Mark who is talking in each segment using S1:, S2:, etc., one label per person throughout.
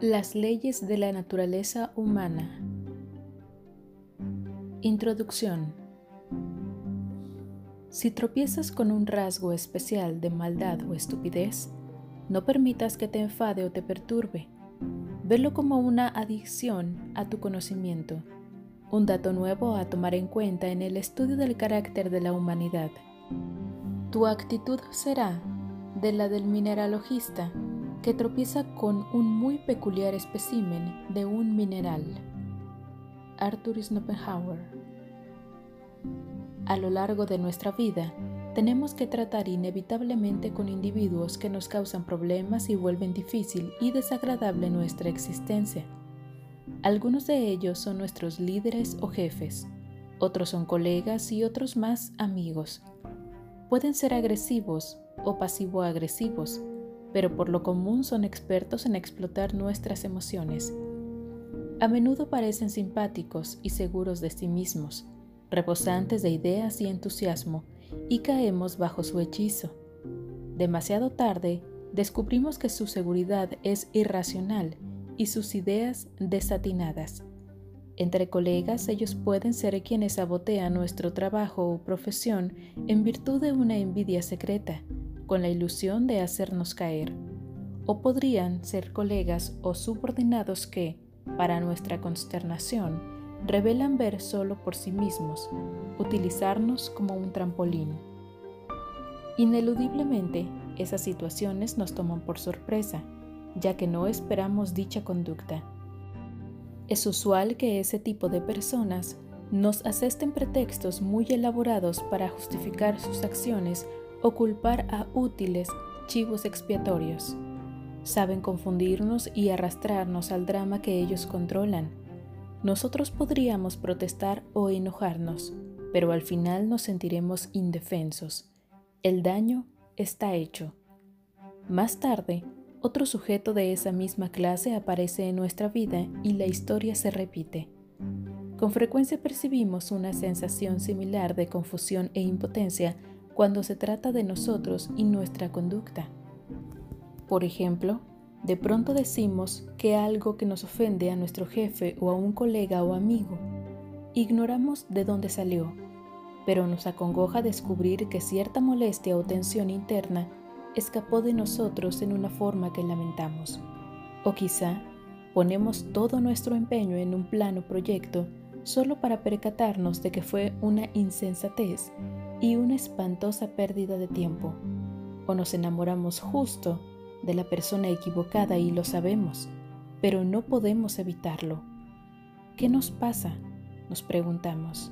S1: Las leyes de la naturaleza humana. Introducción. Si tropiezas con un rasgo especial de maldad o estupidez, no permitas que te enfade o te perturbe. Verlo como una adicción a tu conocimiento, un dato nuevo a tomar en cuenta en el estudio del carácter de la humanidad. Tu actitud será de la del mineralogista que tropieza con un muy peculiar espécimen de un mineral. Arthur Schopenhauer. A lo largo de nuestra vida, tenemos que tratar inevitablemente con individuos que nos causan problemas y vuelven difícil y desagradable nuestra existencia. Algunos de ellos son nuestros líderes o jefes, otros son colegas y otros más amigos. Pueden ser agresivos o pasivo-agresivos, pero por lo común son expertos en explotar nuestras emociones. A menudo parecen simpáticos y seguros de sí mismos, rebosantes de ideas y entusiasmo, y caemos bajo su hechizo. Demasiado tarde, descubrimos que su seguridad es irracional y sus ideas desatinadas. Entre colegas ellos pueden ser quienes sabotean nuestro trabajo o profesión en virtud de una envidia secreta, con la ilusión de hacernos caer. O podrían ser colegas o subordinados que, para nuestra consternación, revelan ver solo por sí mismos, utilizarnos como un trampolín. Ineludiblemente, esas situaciones nos toman por sorpresa, ya que no esperamos dicha conducta. Es usual que ese tipo de personas nos asesten pretextos muy elaborados para justificar sus acciones o culpar a útiles chivos expiatorios. Saben confundirnos y arrastrarnos al drama que ellos controlan. Nosotros podríamos protestar o enojarnos, pero al final nos sentiremos indefensos. El daño está hecho. Más tarde, otro sujeto de esa misma clase aparece en nuestra vida y la historia se repite. Con frecuencia percibimos una sensación similar de confusión e impotencia cuando se trata de nosotros y nuestra conducta. Por ejemplo, de pronto decimos que algo que nos ofende a nuestro jefe o a un colega o amigo, ignoramos de dónde salió, pero nos acongoja descubrir que cierta molestia o tensión interna escapó de nosotros en una forma que lamentamos. O quizá ponemos todo nuestro empeño en un plano proyecto solo para percatarnos de que fue una insensatez y una espantosa pérdida de tiempo. O nos enamoramos justo de la persona equivocada y lo sabemos, pero no podemos evitarlo. ¿Qué nos pasa? Nos preguntamos.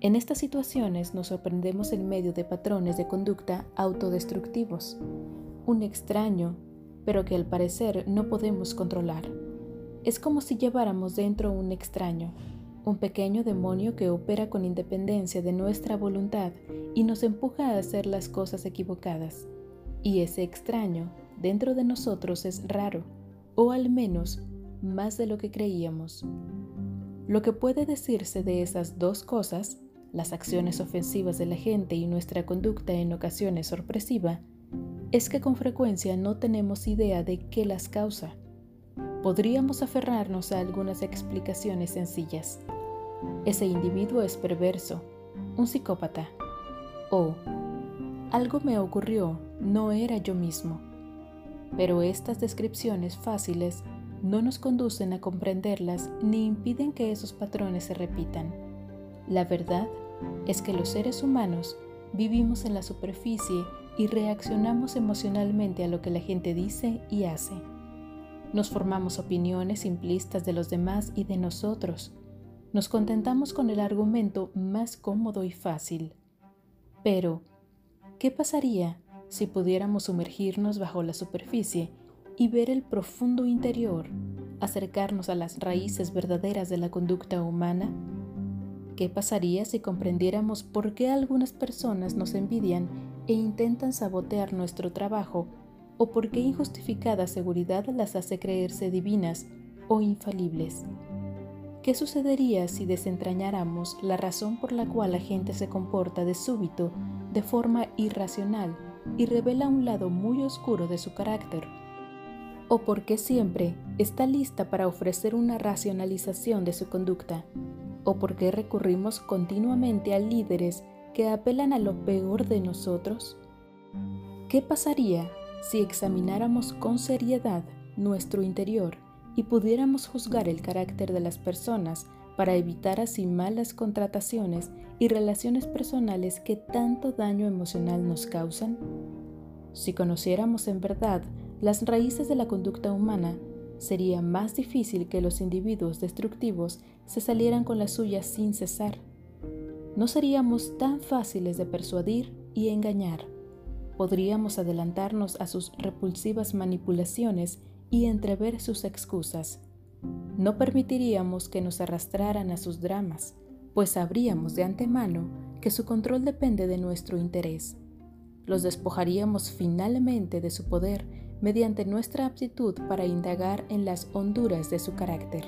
S1: En estas situaciones nos sorprendemos en medio de patrones de conducta autodestructivos, un extraño, pero que al parecer no podemos controlar. Es como si lleváramos dentro un extraño, un pequeño demonio que opera con independencia de nuestra voluntad y nos empuja a hacer las cosas equivocadas. Y ese extraño dentro de nosotros es raro, o al menos más de lo que creíamos. Lo que puede decirse de esas dos cosas, las acciones ofensivas de la gente y nuestra conducta en ocasiones sorpresiva, es que con frecuencia no tenemos idea de qué las causa podríamos aferrarnos a algunas explicaciones sencillas. Ese individuo es perverso, un psicópata. O algo me ocurrió, no era yo mismo. Pero estas descripciones fáciles no nos conducen a comprenderlas ni impiden que esos patrones se repitan. La verdad es que los seres humanos vivimos en la superficie y reaccionamos emocionalmente a lo que la gente dice y hace. Nos formamos opiniones simplistas de los demás y de nosotros. Nos contentamos con el argumento más cómodo y fácil. Pero, ¿qué pasaría si pudiéramos sumergirnos bajo la superficie y ver el profundo interior, acercarnos a las raíces verdaderas de la conducta humana? ¿Qué pasaría si comprendiéramos por qué algunas personas nos envidian e intentan sabotear nuestro trabajo o por qué injustificada seguridad las hace creerse divinas o infalibles. ¿Qué sucedería si desentrañáramos la razón por la cual la gente se comporta de súbito de forma irracional y revela un lado muy oscuro de su carácter? o porque siempre está lista para ofrecer una racionalización de su conducta, o porque recurrimos continuamente a líderes que apelan a lo peor de nosotros. ¿Qué pasaría si examináramos con seriedad nuestro interior y pudiéramos juzgar el carácter de las personas para evitar así malas contrataciones y relaciones personales que tanto daño emocional nos causan? Si conociéramos en verdad las raíces de la conducta humana, sería más difícil que los individuos destructivos se salieran con la suya sin cesar. No seríamos tan fáciles de persuadir y engañar. Podríamos adelantarnos a sus repulsivas manipulaciones y entrever sus excusas. No permitiríamos que nos arrastraran a sus dramas, pues sabríamos de antemano que su control depende de nuestro interés. Los despojaríamos finalmente de su poder mediante nuestra aptitud para indagar en las honduras de su carácter.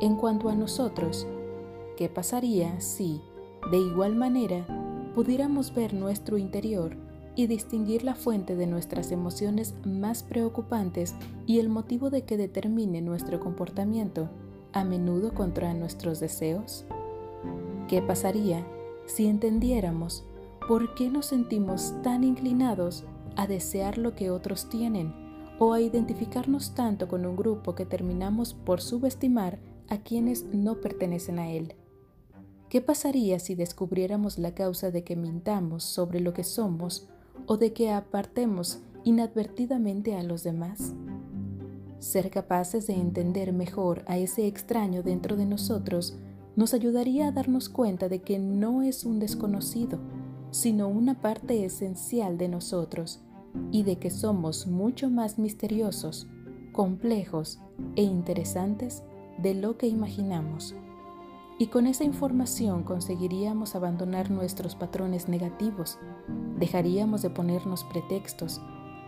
S1: En cuanto a nosotros, ¿qué pasaría si, de igual manera, pudiéramos ver nuestro interior y distinguir la fuente de nuestras emociones más preocupantes y el motivo de que determine nuestro comportamiento, a menudo contra nuestros deseos? ¿Qué pasaría si entendiéramos por qué nos sentimos tan inclinados a desear lo que otros tienen o a identificarnos tanto con un grupo que terminamos por subestimar a quienes no pertenecen a él. ¿Qué pasaría si descubriéramos la causa de que mintamos sobre lo que somos o de que apartemos inadvertidamente a los demás? Ser capaces de entender mejor a ese extraño dentro de nosotros nos ayudaría a darnos cuenta de que no es un desconocido, sino una parte esencial de nosotros y de que somos mucho más misteriosos, complejos e interesantes de lo que imaginamos. Y con esa información conseguiríamos abandonar nuestros patrones negativos, dejaríamos de ponernos pretextos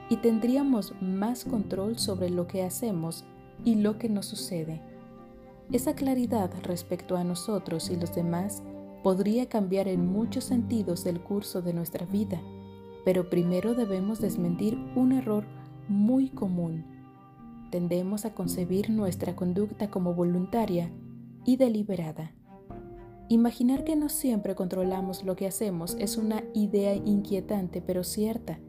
S1: y tendríamos más control sobre lo que hacemos y lo que nos sucede. Esa claridad respecto a nosotros y los demás podría cambiar en muchos sentidos el curso de nuestra vida, pero primero debemos desmentir un error muy común. Tendemos a concebir nuestra conducta como voluntaria y deliberada. Imaginar que no siempre controlamos lo que hacemos es una idea inquietante pero cierta.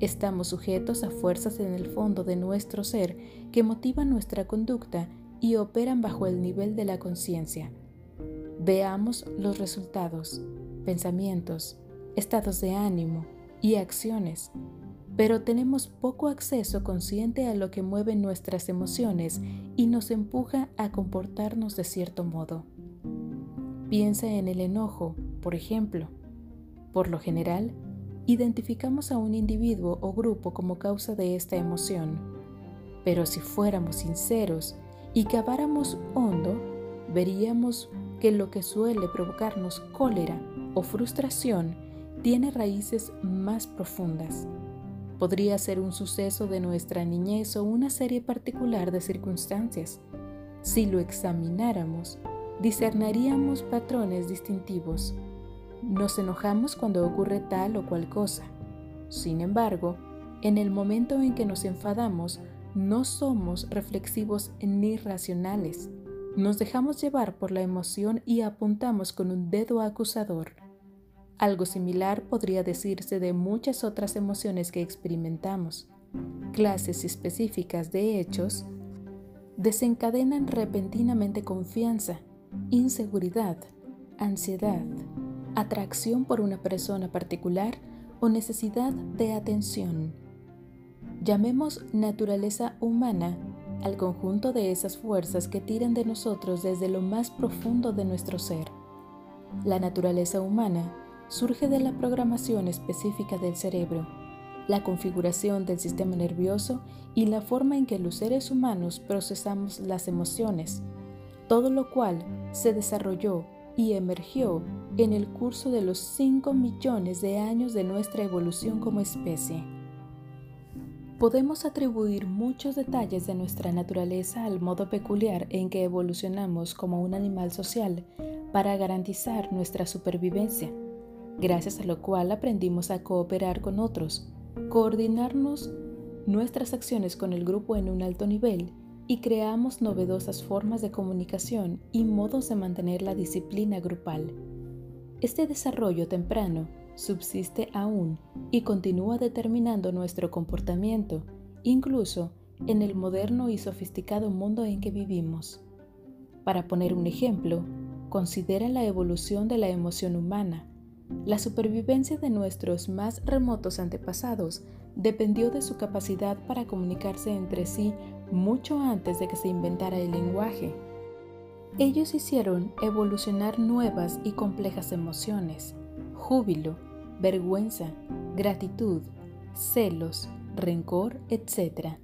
S1: Estamos sujetos a fuerzas en el fondo de nuestro ser que motivan nuestra conducta y operan bajo el nivel de la conciencia. Veamos los resultados, pensamientos, estados de ánimo y acciones, pero tenemos poco acceso consciente a lo que mueve nuestras emociones y nos empuja a comportarnos de cierto modo. Piensa en el enojo, por ejemplo. Por lo general, identificamos a un individuo o grupo como causa de esta emoción, pero si fuéramos sinceros y caváramos hondo, veríamos que lo que suele provocarnos cólera o frustración tiene raíces más profundas. Podría ser un suceso de nuestra niñez o una serie particular de circunstancias. Si lo examináramos, discerniríamos patrones distintivos. Nos enojamos cuando ocurre tal o cual cosa. Sin embargo, en el momento en que nos enfadamos, no somos reflexivos ni racionales. Nos dejamos llevar por la emoción y apuntamos con un dedo acusador. Algo similar podría decirse de muchas otras emociones que experimentamos. Clases específicas de hechos desencadenan repentinamente confianza, inseguridad, ansiedad, atracción por una persona particular o necesidad de atención. Llamemos naturaleza humana al conjunto de esas fuerzas que tiran de nosotros desde lo más profundo de nuestro ser. La naturaleza humana surge de la programación específica del cerebro, la configuración del sistema nervioso y la forma en que los seres humanos procesamos las emociones, todo lo cual se desarrolló y emergió en el curso de los 5 millones de años de nuestra evolución como especie. Podemos atribuir muchos detalles de nuestra naturaleza al modo peculiar en que evolucionamos como un animal social para garantizar nuestra supervivencia, gracias a lo cual aprendimos a cooperar con otros, coordinarnos nuestras acciones con el grupo en un alto nivel y creamos novedosas formas de comunicación y modos de mantener la disciplina grupal. Este desarrollo temprano subsiste aún y continúa determinando nuestro comportamiento, incluso en el moderno y sofisticado mundo en que vivimos. Para poner un ejemplo, considera la evolución de la emoción humana. La supervivencia de nuestros más remotos antepasados dependió de su capacidad para comunicarse entre sí mucho antes de que se inventara el lenguaje. Ellos hicieron evolucionar nuevas y complejas emociones, júbilo, vergüenza, gratitud, celos, rencor, etc.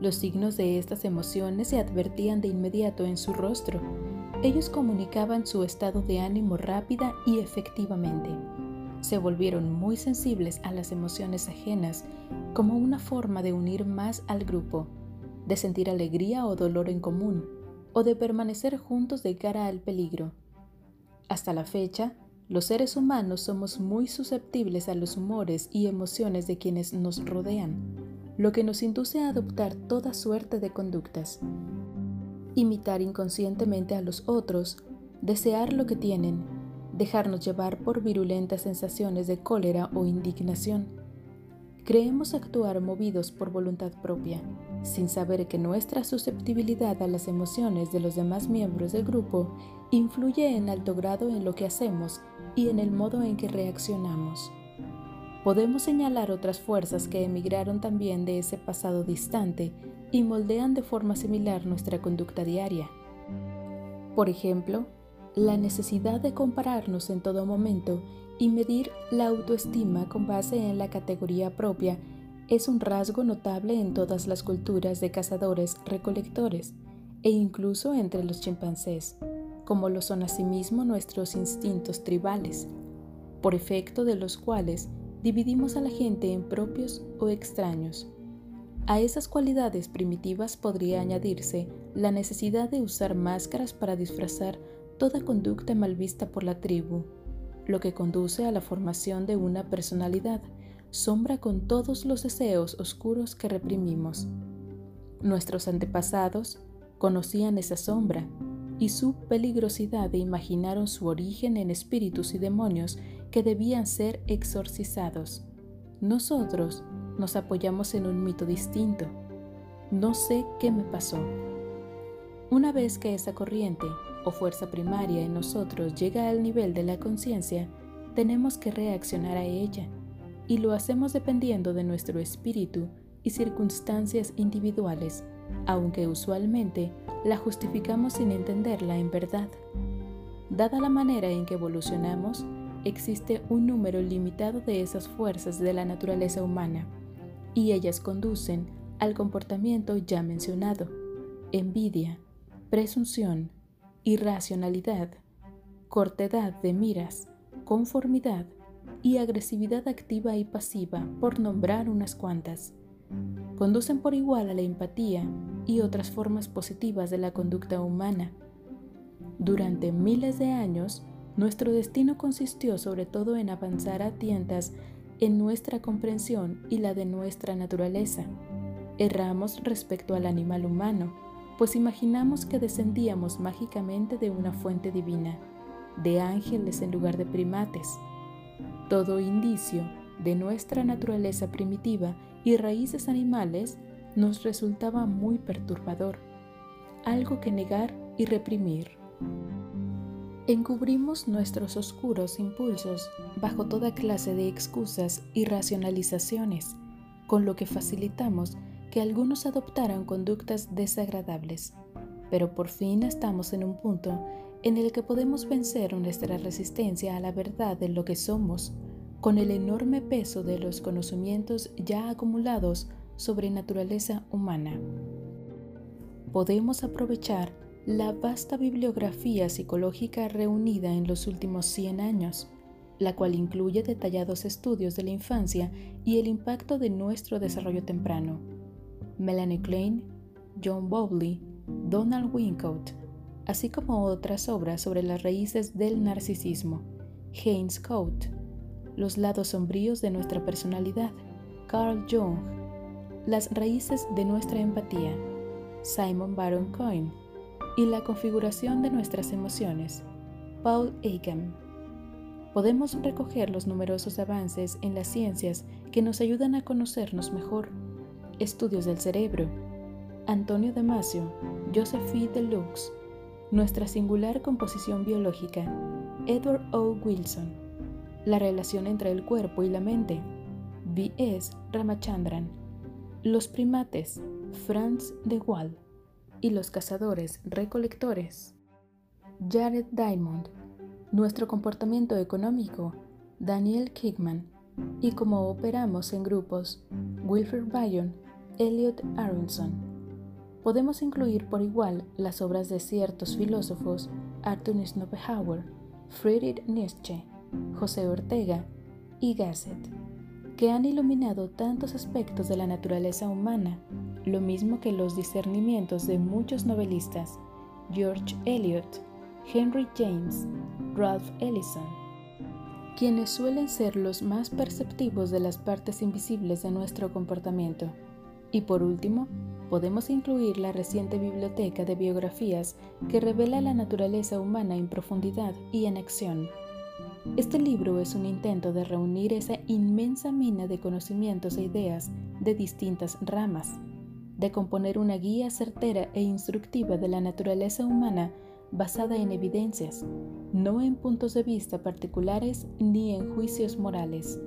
S1: Los signos de estas emociones se advertían de inmediato en su rostro. Ellos comunicaban su estado de ánimo rápida y efectivamente. Se volvieron muy sensibles a las emociones ajenas como una forma de unir más al grupo, de sentir alegría o dolor en común, o de permanecer juntos de cara al peligro. Hasta la fecha, los seres humanos somos muy susceptibles a los humores y emociones de quienes nos rodean lo que nos induce a adoptar toda suerte de conductas. Imitar inconscientemente a los otros, desear lo que tienen, dejarnos llevar por virulentas sensaciones de cólera o indignación. Creemos actuar movidos por voluntad propia, sin saber que nuestra susceptibilidad a las emociones de los demás miembros del grupo influye en alto grado en lo que hacemos y en el modo en que reaccionamos podemos señalar otras fuerzas que emigraron también de ese pasado distante y moldean de forma similar nuestra conducta diaria. Por ejemplo, la necesidad de compararnos en todo momento y medir la autoestima con base en la categoría propia es un rasgo notable en todas las culturas de cazadores-recolectores e incluso entre los chimpancés, como lo son asimismo nuestros instintos tribales, por efecto de los cuales dividimos a la gente en propios o extraños. A esas cualidades primitivas podría añadirse la necesidad de usar máscaras para disfrazar toda conducta mal vista por la tribu, lo que conduce a la formación de una personalidad, sombra con todos los deseos oscuros que reprimimos. Nuestros antepasados conocían esa sombra y su peligrosidad e imaginaron su origen en espíritus y demonios que debían ser exorcizados. Nosotros nos apoyamos en un mito distinto. No sé qué me pasó. Una vez que esa corriente o fuerza primaria en nosotros llega al nivel de la conciencia, tenemos que reaccionar a ella, y lo hacemos dependiendo de nuestro espíritu y circunstancias individuales, aunque usualmente la justificamos sin entenderla en verdad. Dada la manera en que evolucionamos, existe un número limitado de esas fuerzas de la naturaleza humana, y ellas conducen al comportamiento ya mencionado, envidia, presunción, irracionalidad, cortedad de miras, conformidad y agresividad activa y pasiva, por nombrar unas cuantas. Conducen por igual a la empatía y otras formas positivas de la conducta humana. Durante miles de años, nuestro destino consistió sobre todo en avanzar a tientas en nuestra comprensión y la de nuestra naturaleza. Erramos respecto al animal humano, pues imaginamos que descendíamos mágicamente de una fuente divina, de ángeles en lugar de primates. Todo indicio de nuestra naturaleza primitiva y raíces animales nos resultaba muy perturbador, algo que negar y reprimir. Encubrimos nuestros oscuros impulsos bajo toda clase de excusas y racionalizaciones, con lo que facilitamos que algunos adoptaran conductas desagradables. Pero por fin estamos en un punto en el que podemos vencer nuestra resistencia a la verdad de lo que somos, con el enorme peso de los conocimientos ya acumulados sobre naturaleza humana. Podemos aprovechar la vasta bibliografía psicológica reunida en los últimos 100 años, la cual incluye detallados estudios de la infancia y el impacto de nuestro desarrollo temprano. Melanie Klein, John Bowley, Donald Winnicott, así como otras obras sobre las raíces del narcisismo, Haynes Coate, Los lados sombríos de nuestra personalidad, Carl Jung, Las raíces de nuestra empatía, Simon Baron Cohen, y la configuración de nuestras emociones, Paul Ekman. Podemos recoger los numerosos avances en las ciencias que nos ayudan a conocernos mejor. Estudios del cerebro, Antonio Damasio, Josephine Deluxe, Nuestra singular composición biológica, Edward O. Wilson, La relación entre el cuerpo y la mente, B.S. Ramachandran, Los primates, Franz de Waal, y los cazadores recolectores, Jared Diamond, Nuestro comportamiento económico, Daniel Kickman, y cómo operamos en grupos, Wilfred Bayon, Elliot Aronson. Podemos incluir por igual las obras de ciertos filósofos, Arthur Schopenhauer, Friedrich Nietzsche, José Ortega y Gasset que han iluminado tantos aspectos de la naturaleza humana, lo mismo que los discernimientos de muchos novelistas, George Eliot, Henry James, Ralph Ellison, quienes suelen ser los más perceptivos de las partes invisibles de nuestro comportamiento. Y por último, podemos incluir la reciente biblioteca de biografías que revela la naturaleza humana en profundidad y en acción. Este libro es un intento de reunir esa inmensa mina de conocimientos e ideas de distintas ramas, de componer una guía certera e instructiva de la naturaleza humana basada en evidencias, no en puntos de vista particulares ni en juicios morales.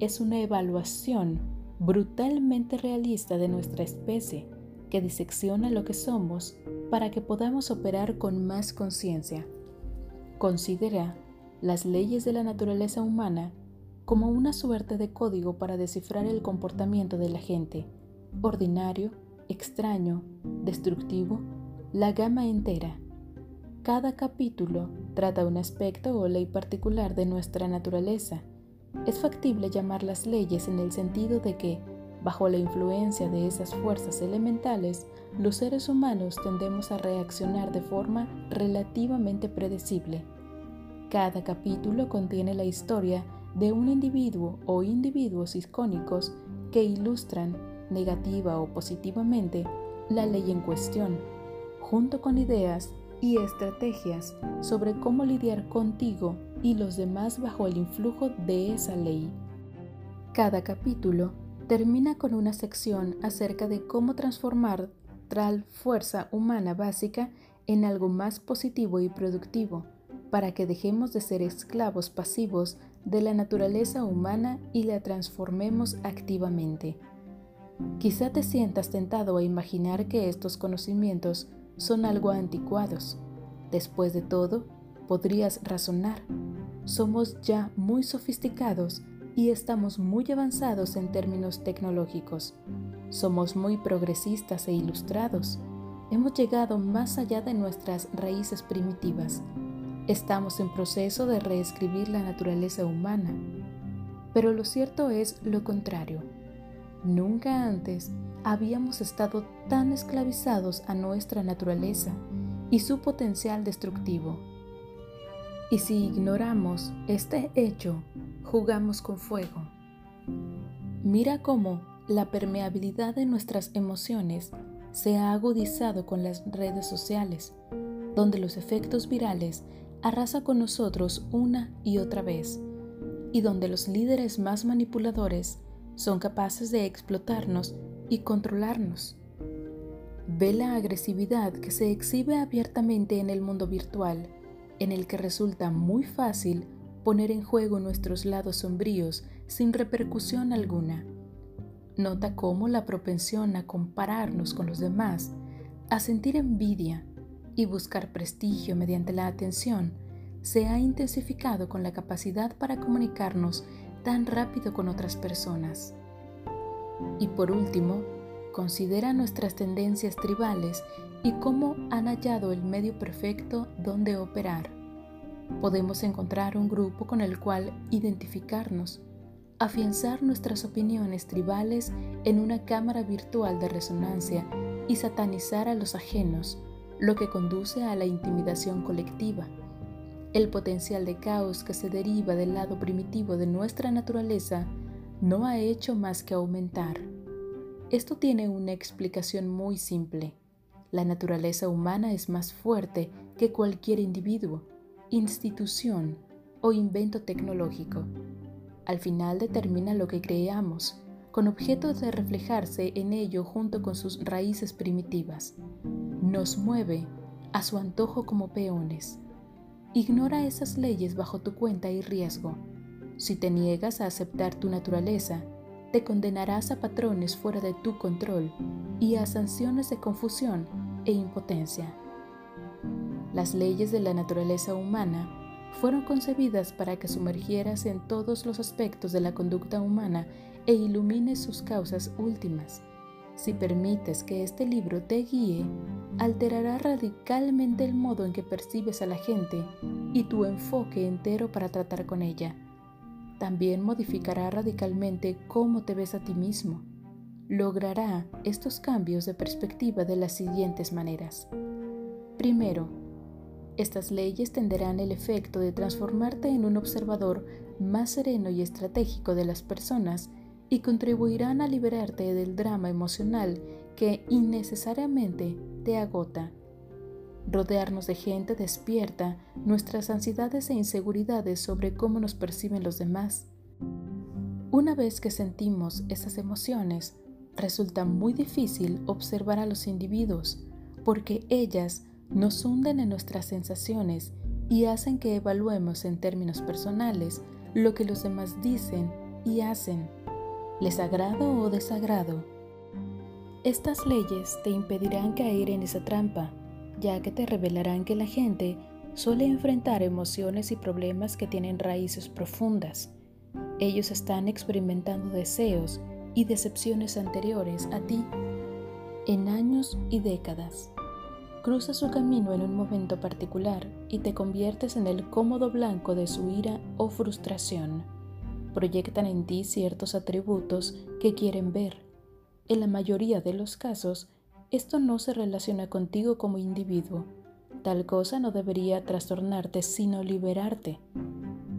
S1: Es una evaluación brutalmente realista de nuestra especie que disecciona lo que somos para que podamos operar con más conciencia. Considera las leyes de la naturaleza humana como una suerte de código para descifrar el comportamiento de la gente, ordinario, extraño, destructivo, la gama entera. Cada capítulo trata un aspecto o ley particular de nuestra naturaleza. Es factible llamar las leyes en el sentido de que, bajo la influencia de esas fuerzas elementales, los seres humanos tendemos a reaccionar de forma relativamente predecible cada capítulo contiene la historia de un individuo o individuos icónicos que ilustran, negativa o positivamente, la ley en cuestión, junto con ideas y estrategias sobre cómo lidiar contigo y los demás bajo el influjo de esa ley. Cada capítulo termina con una sección acerca de cómo transformar tal fuerza humana básica en algo más positivo y productivo, para que dejemos de ser esclavos pasivos de la naturaleza humana y la transformemos activamente. Quizá te sientas tentado a imaginar que estos conocimientos son algo anticuados. Después de todo, podrías razonar. Somos ya muy sofisticados y estamos muy avanzados en términos tecnológicos. Somos muy progresistas e ilustrados. Hemos llegado más allá de nuestras raíces primitivas Estamos en proceso de reescribir la naturaleza humana, pero lo cierto es lo contrario. Nunca antes habíamos estado tan esclavizados a nuestra naturaleza y su potencial destructivo. Y si ignoramos este hecho, jugamos con fuego. Mira cómo la permeabilidad de nuestras emociones se ha agudizado con las redes sociales, donde los efectos virales arrasa con nosotros una y otra vez, y donde los líderes más manipuladores son capaces de explotarnos y controlarnos. Ve la agresividad que se exhibe abiertamente en el mundo virtual, en el que resulta muy fácil poner en juego nuestros lados sombríos sin repercusión alguna. Nota cómo la propensión a compararnos con los demás, a sentir envidia, y buscar prestigio mediante la atención se ha intensificado con la capacidad para comunicarnos tan rápido con otras personas. Y por último, considera nuestras tendencias tribales y cómo han hallado el medio perfecto donde operar. Podemos encontrar un grupo con el cual identificarnos, afianzar nuestras opiniones tribales en una cámara virtual de resonancia y satanizar a los ajenos, lo que conduce a la intimidación colectiva. El potencial de caos que se deriva del lado primitivo de nuestra naturaleza no ha hecho más que aumentar. Esto tiene una explicación muy simple. La naturaleza humana es más fuerte que cualquier individuo, institución o invento tecnológico. Al final determina lo que creamos, con objeto de reflejarse en ello junto con sus raíces primitivas. Nos mueve a su antojo como peones. Ignora esas leyes bajo tu cuenta y riesgo. Si te niegas a aceptar tu naturaleza, te condenarás a patrones fuera de tu control y a sanciones de confusión e impotencia. Las leyes de la naturaleza humana fueron concebidas para que sumergieras en todos los aspectos de la conducta humana e ilumines sus causas últimas. Si permites que este libro te guíe, alterará radicalmente el modo en que percibes a la gente y tu enfoque entero para tratar con ella también modificará radicalmente cómo te ves a ti mismo. Logrará estos cambios de perspectiva de las siguientes maneras. Primero, estas leyes tendrán el efecto de transformarte en un observador más sereno y estratégico de las personas y contribuirán a liberarte del drama emocional que innecesariamente te agota rodearnos de gente despierta nuestras ansiedades e inseguridades sobre cómo nos perciben los demás. Una vez que sentimos esas emociones, resulta muy difícil observar a los individuos porque ellas nos hunden en nuestras sensaciones y hacen que evaluemos en términos personales lo que los demás dicen y hacen, les agrado o desagrado. Estas leyes te impedirán caer en esa trampa ya que te revelarán que la gente suele enfrentar emociones y problemas que tienen raíces profundas. Ellos están experimentando deseos y decepciones anteriores a ti en años y décadas. Cruza su camino en un momento particular y te conviertes en el cómodo blanco de su ira o frustración. Proyectan en ti ciertos atributos que quieren ver. En la mayoría de los casos, esto no se relaciona contigo como individuo. Tal cosa no debería trastornarte, sino liberarte.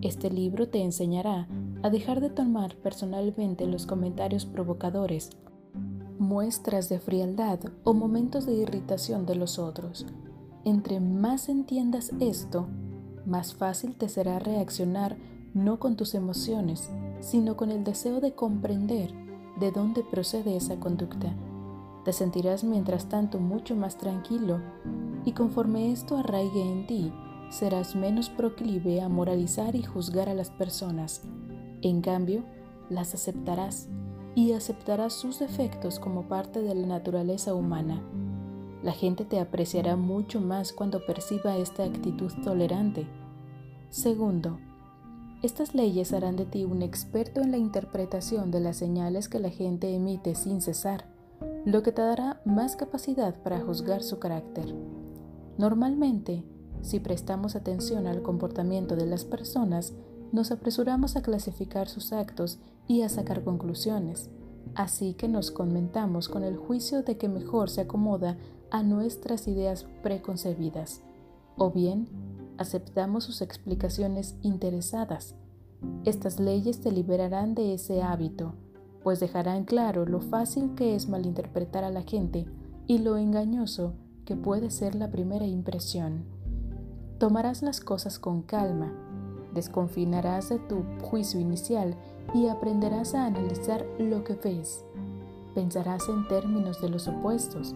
S1: Este libro te enseñará a dejar de tomar personalmente los comentarios provocadores, muestras de frialdad o momentos de irritación de los otros. Entre más entiendas esto, más fácil te será reaccionar no con tus emociones, sino con el deseo de comprender de dónde procede esa conducta te sentirás mientras tanto mucho más tranquilo y conforme esto arraigue en ti, serás menos proclive a moralizar y juzgar a las personas. En cambio, las aceptarás y aceptarás sus defectos como parte de la naturaleza humana. La gente te apreciará mucho más cuando perciba esta actitud tolerante. Segundo, estas leyes harán de ti un experto en la interpretación de las señales que la gente emite sin cesar lo que te dará más capacidad para juzgar su carácter. Normalmente, si prestamos atención al comportamiento de las personas, nos apresuramos a clasificar sus actos y a sacar conclusiones, así que nos comentamos con el juicio de que mejor se acomoda a nuestras ideas preconcebidas, o bien aceptamos sus explicaciones interesadas. Estas leyes te liberarán de ese hábito pues dejará en claro lo fácil que es malinterpretar a la gente y lo engañoso que puede ser la primera impresión. Tomarás las cosas con calma, desconfinarás de tu juicio inicial y aprenderás a analizar lo que ves. Pensarás en términos de los opuestos,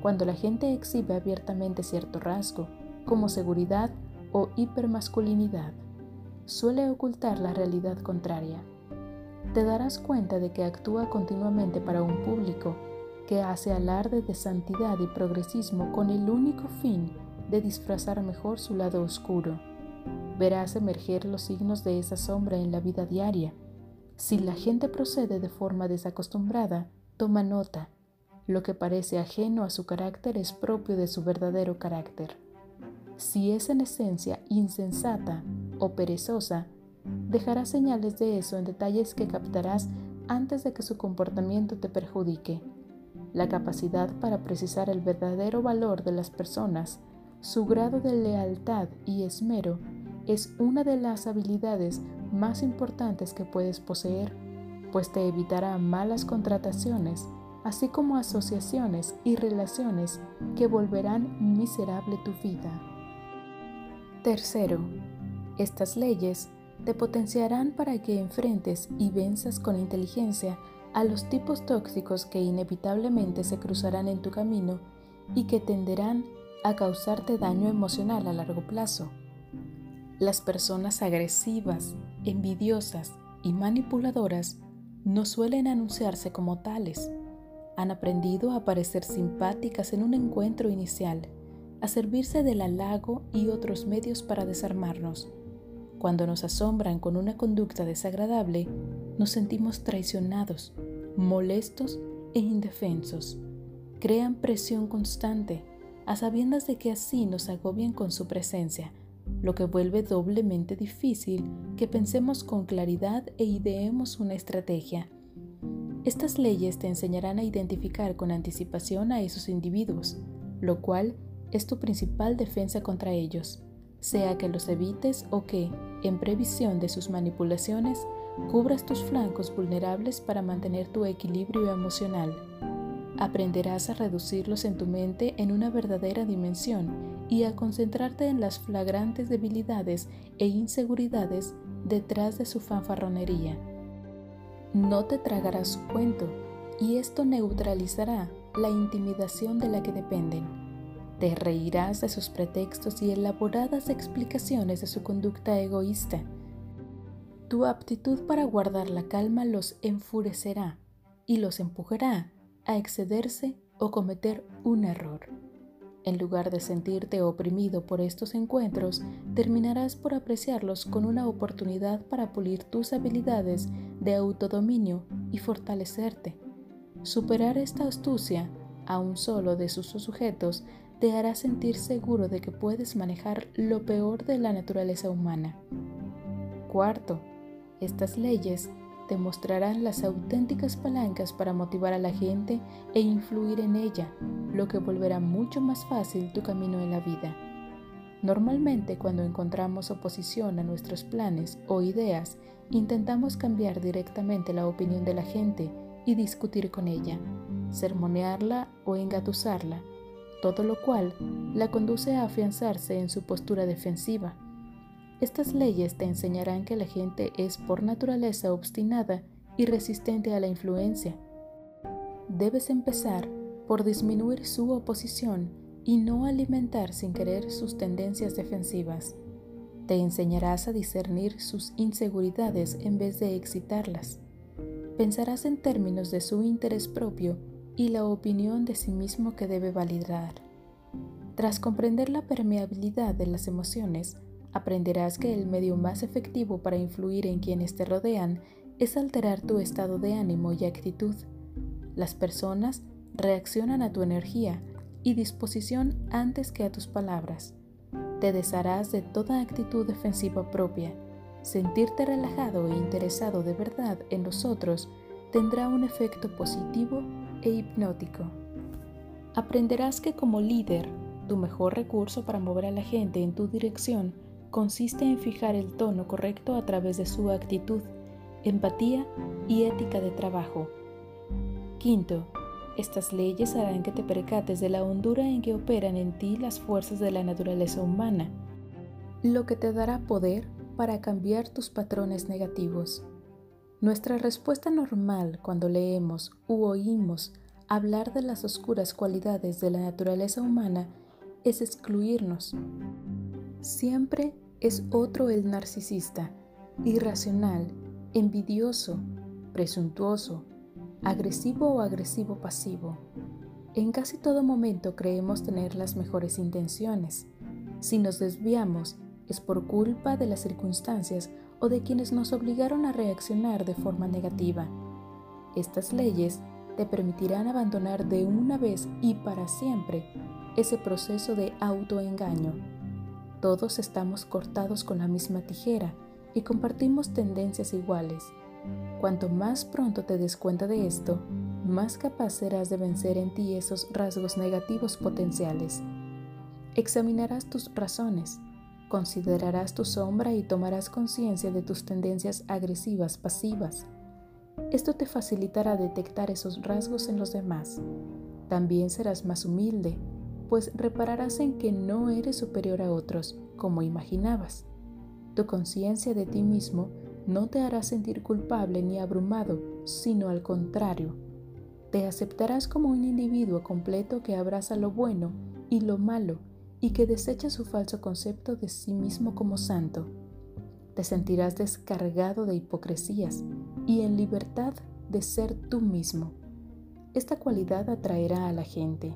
S1: cuando la gente exhibe abiertamente cierto rasgo, como seguridad o hipermasculinidad, suele ocultar la realidad contraria te darás cuenta de que actúa continuamente para un público que hace alarde de santidad y progresismo con el único fin de disfrazar mejor su lado oscuro. Verás emerger los signos de esa sombra en la vida diaria. Si la gente procede de forma desacostumbrada, toma nota. Lo que parece ajeno a su carácter es propio de su verdadero carácter. Si es en esencia insensata o perezosa, Dejarás señales de eso en detalles que captarás antes de que su comportamiento te perjudique. La capacidad para precisar el verdadero valor de las personas, su grado de lealtad y esmero es una de las habilidades más importantes que puedes poseer, pues te evitará malas contrataciones así como asociaciones y relaciones que volverán miserable tu vida. Tercero, estas leyes te potenciarán para que enfrentes y venzas con inteligencia a los tipos tóxicos que inevitablemente se cruzarán en tu camino y que tenderán a causarte daño emocional a largo plazo. Las personas agresivas, envidiosas y manipuladoras no suelen anunciarse como tales. Han aprendido a parecer simpáticas en un encuentro inicial, a servirse del halago y otros medios para desarmarnos. Cuando nos asombran con una conducta desagradable, nos sentimos traicionados, molestos e indefensos. Crean presión constante, a sabiendas de que así nos agobian con su presencia, lo que vuelve doblemente difícil que pensemos con claridad e ideemos una estrategia. Estas leyes te enseñarán a identificar con anticipación a esos individuos, lo cual es tu principal defensa contra ellos, sea que los evites o que, en previsión de sus manipulaciones, cubras tus flancos vulnerables para mantener tu equilibrio emocional. Aprenderás a reducirlos en tu mente en una verdadera dimensión y a concentrarte en las flagrantes debilidades e inseguridades detrás de su fanfarronería. No te tragarás su cuento y esto neutralizará la intimidación de la que dependen. Te reirás de sus pretextos y elaboradas explicaciones de su conducta egoísta. Tu aptitud para guardar la calma los enfurecerá y los empujará a excederse o cometer un error. En lugar de sentirte oprimido por estos encuentros, terminarás por apreciarlos con una oportunidad para pulir tus habilidades de autodominio y fortalecerte. Superar esta astucia a un solo de sus sujetos te hará sentir seguro de que puedes manejar lo peor de la naturaleza humana. Cuarto, estas leyes te mostrarán las auténticas palancas para motivar a la gente e influir en ella, lo que volverá mucho más fácil tu camino en la vida. Normalmente cuando encontramos oposición a nuestros planes o ideas, intentamos cambiar directamente la opinión de la gente y discutir con ella, sermonearla o engatusarla, todo lo cual la conduce a afianzarse en su postura defensiva estas leyes te enseñarán que la gente es por naturaleza obstinada y resistente a la influencia. Debes empezar por disminuir su oposición y no alimentar sin querer sus tendencias defensivas. Te enseñarás a discernir sus inseguridades en vez de excitarlas. Pensarás en términos de su interés propio y la opinión de sí mismo que debe validar. Tras comprender la permeabilidad de las emociones, aprenderás que el medio más efectivo para influir en quienes te rodean es alterar tu estado de ánimo y actitud. Las personas reaccionan a tu energía y disposición antes que a tus palabras. Te desharás de toda actitud defensiva propia. Sentirte relajado e interesado de verdad en los otros tendrá un efecto positivo e hipnótico. Aprenderás que como líder, tu mejor recurso para mover a la gente en tu dirección consiste en fijar el tono correcto a través de su actitud, empatía y ética de trabajo. Quinto, estas leyes harán que te percates de la hondura en que operan en ti las fuerzas de la naturaleza humana, lo que te dará poder para cambiar tus patrones negativos. Nuestra respuesta normal cuando leemos u oímos hablar de las oscuras cualidades de la naturaleza humana es excluirnos. Siempre es otro el narcisista, irracional, envidioso, presuntuoso, agresivo o agresivo pasivo. En casi todo momento creemos tener las mejores intenciones. Si nos desviamos, es por culpa de las circunstancias o de quienes nos obligaron a reaccionar de forma negativa. Estas leyes te permitirán abandonar de una vez y para siempre ese proceso de autoengaño todos estamos cortados con la misma tijera y compartimos tendencias iguales. Cuanto más pronto te des cuenta de esto, más capaz serás de vencer en ti esos rasgos negativos potenciales. Examinarás tus razones, considerarás tu sombra y tomarás conciencia de tus tendencias agresivas pasivas. Esto te facilitará detectar esos rasgos en los demás. También serás más humilde, pues repararás en que no eres superior a otros, como imaginabas. Tu conciencia de ti mismo no te hará sentir culpable ni abrumado, sino al contrario. Te aceptarás como un individuo completo que abraza lo bueno y lo malo y que desecha su falso concepto de sí mismo como santo. Te sentirás descargado de hipocresías y en libertad de ser tú mismo. Esta cualidad atraerá a la gente.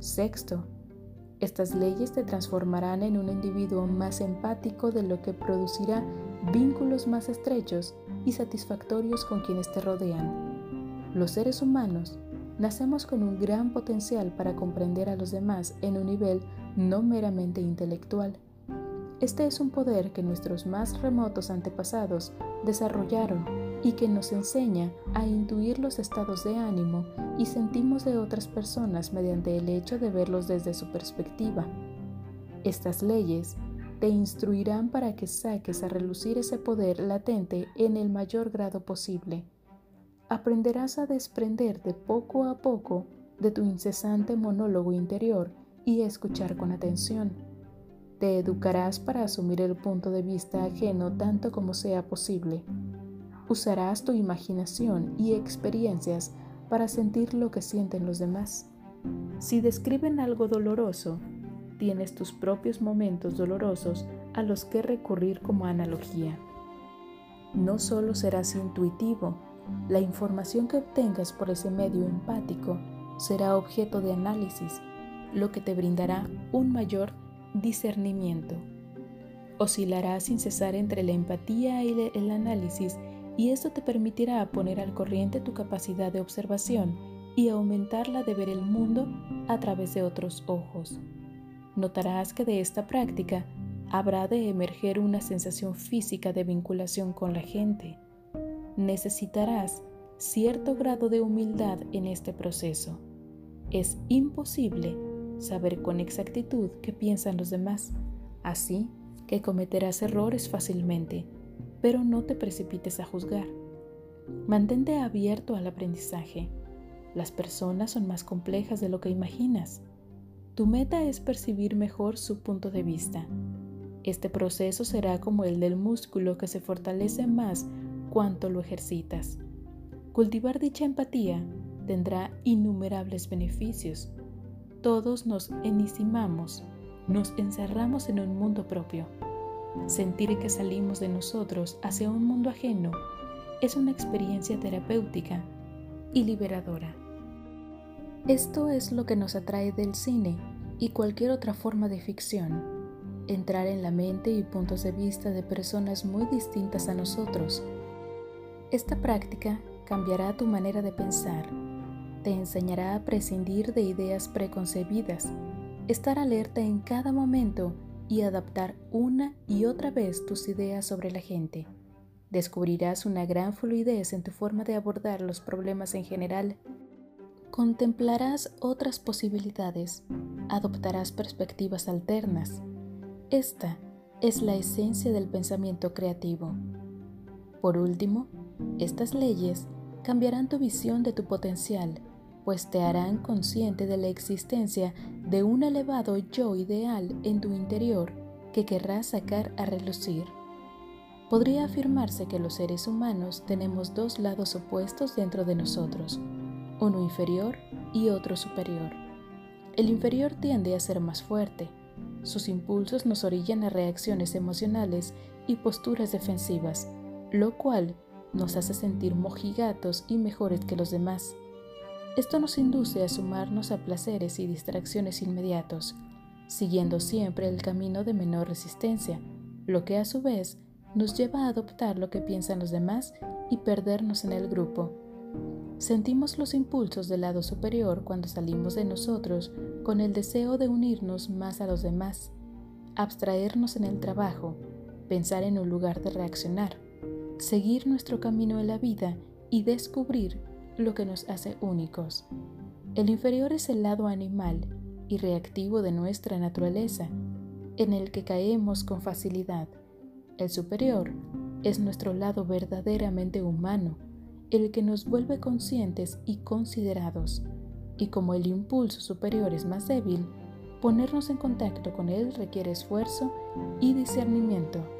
S1: Sexto, estas leyes te transformarán en un individuo más empático de lo que producirá vínculos más estrechos y satisfactorios con quienes te rodean. Los seres humanos nacemos con un gran potencial para comprender a los demás en un nivel no meramente intelectual. Este es un poder que nuestros más remotos antepasados desarrollaron y que nos enseña a intuir los estados de ánimo y sentimos de otras personas mediante el hecho de verlos desde su perspectiva. Estas leyes te instruirán para que saques a relucir ese poder latente en el mayor grado posible. Aprenderás a desprenderte poco a poco de tu incesante monólogo interior y escuchar con atención. Te educarás para asumir el punto de vista ajeno tanto como sea posible. Usarás tu imaginación y experiencias para sentir lo que sienten los demás. Si describen algo doloroso, tienes tus propios momentos dolorosos a los que recurrir como analogía. No solo serás intuitivo, la información que obtengas por ese medio empático será objeto de análisis, lo que te brindará un mayor discernimiento. Oscilarás sin cesar entre la empatía y el análisis y esto te permitirá poner al corriente tu capacidad de observación y aumentar la de ver el mundo a través de otros ojos notarás que de esta práctica habrá de emerger una sensación física de vinculación con la gente. Necesitarás cierto grado de humildad en este proceso. Es imposible saber con exactitud qué piensan los demás, así que cometerás errores fácilmente, pero no te precipites a juzgar. Mantente abierto al aprendizaje. Las personas son más complejas de lo que imaginas tu meta es percibir mejor su punto de vista. Este proceso será como el del músculo que se fortalece más cuanto lo ejercitas. Cultivar dicha empatía tendrá innumerables beneficios. Todos nos enisimamos, nos encerramos en un mundo propio. Sentir que salimos de nosotros hacia un mundo ajeno es una experiencia terapéutica y liberadora. Esto es lo que nos atrae del cine y cualquier otra forma de ficción, entrar en la mente y puntos de vista de personas muy distintas a nosotros. Esta práctica cambiará tu manera de pensar, te enseñará a prescindir de ideas preconcebidas, estar alerta en cada momento y adaptar una y otra vez tus ideas sobre la gente. Descubrirás una gran fluidez en tu forma de abordar los problemas en general contemplarás otras posibilidades, adoptarás perspectivas alternas. Esta es la esencia del pensamiento creativo. Por último, estas leyes cambiarán tu visión de tu potencial, pues te harán consciente de la existencia de un elevado yo ideal en tu interior que querrás sacar a relucir. Podría afirmarse que los seres humanos tenemos dos lados opuestos dentro de nosotros, uno inferior y otro superior. El inferior tiende a ser más fuerte. Sus impulsos nos orillan a reacciones emocionales y posturas defensivas, lo cual nos hace sentir mojigatos y mejores que los demás. Esto nos induce a sumarnos a placeres y distracciones inmediatos, siguiendo siempre el camino de menor resistencia, lo que a su vez nos lleva a adoptar lo que piensan los demás y perdernos en el grupo. Sentimos los impulsos del lado superior cuando salimos de nosotros con el deseo de unirnos más a los demás, abstraernos en el trabajo, pensar en un lugar de reaccionar, seguir nuestro camino en la vida y descubrir lo que nos hace únicos. El inferior es el lado animal y reactivo de nuestra naturaleza, en el que caemos con facilidad. El superior es nuestro lado verdaderamente humano, el que nos vuelve conscientes y considerados, y como el impulso superior es más débil, ponernos en contacto con él requiere esfuerzo y discernimiento.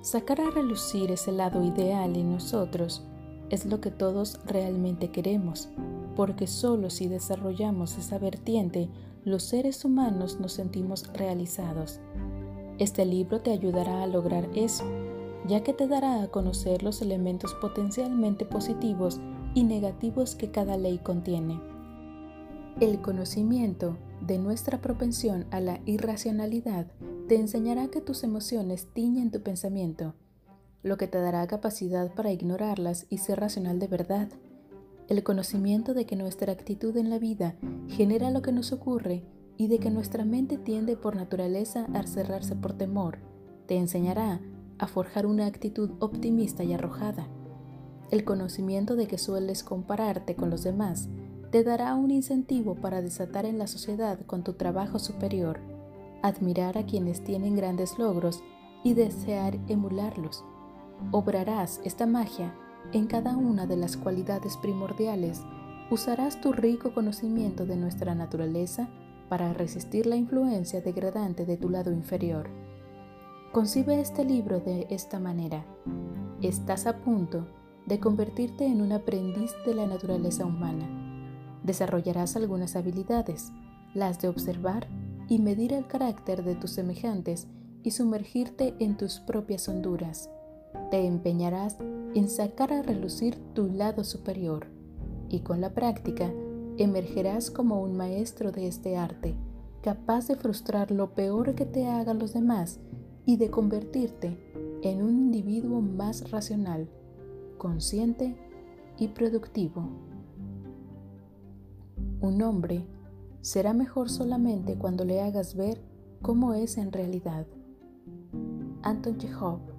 S1: Sacar a relucir ese lado ideal en nosotros es lo que todos realmente queremos, porque solo si desarrollamos esa vertiente, los seres humanos nos sentimos realizados. Este libro te ayudará a lograr eso, ya que te dará a conocer los elementos potencialmente positivos y negativos que cada ley contiene. El conocimiento de nuestra propensión a la irracionalidad te enseñará que tus emociones tiñen tu pensamiento, lo que te dará capacidad para ignorarlas y ser racional de verdad. El conocimiento de que nuestra actitud en la vida genera lo que nos ocurre y de que nuestra mente tiende por naturaleza a cerrarse por temor, te enseñará a forjar una actitud optimista y arrojada. El conocimiento de que sueles compararte con los demás te dará un incentivo para desatar en la sociedad con tu trabajo superior, admirar a quienes tienen grandes logros y desear emularlos. Obrarás esta magia en cada una de las cualidades primordiales, usarás tu rico conocimiento de nuestra naturaleza para resistir la influencia degradante de tu lado inferior. Concibe este libro de esta manera. Estás a punto de convertirte en un aprendiz de la naturaleza humana. Desarrollarás algunas habilidades, las de observar y medir el carácter de tus semejantes y sumergirte en tus propias honduras. Te empeñarás en sacar a relucir tu lado superior y con la práctica emergerás como un maestro de este arte, capaz de frustrar lo peor que te hagan los demás y de convertirte en un individuo más racional, consciente y productivo. Un hombre será mejor solamente cuando le hagas ver cómo es en realidad. Anton Chekhov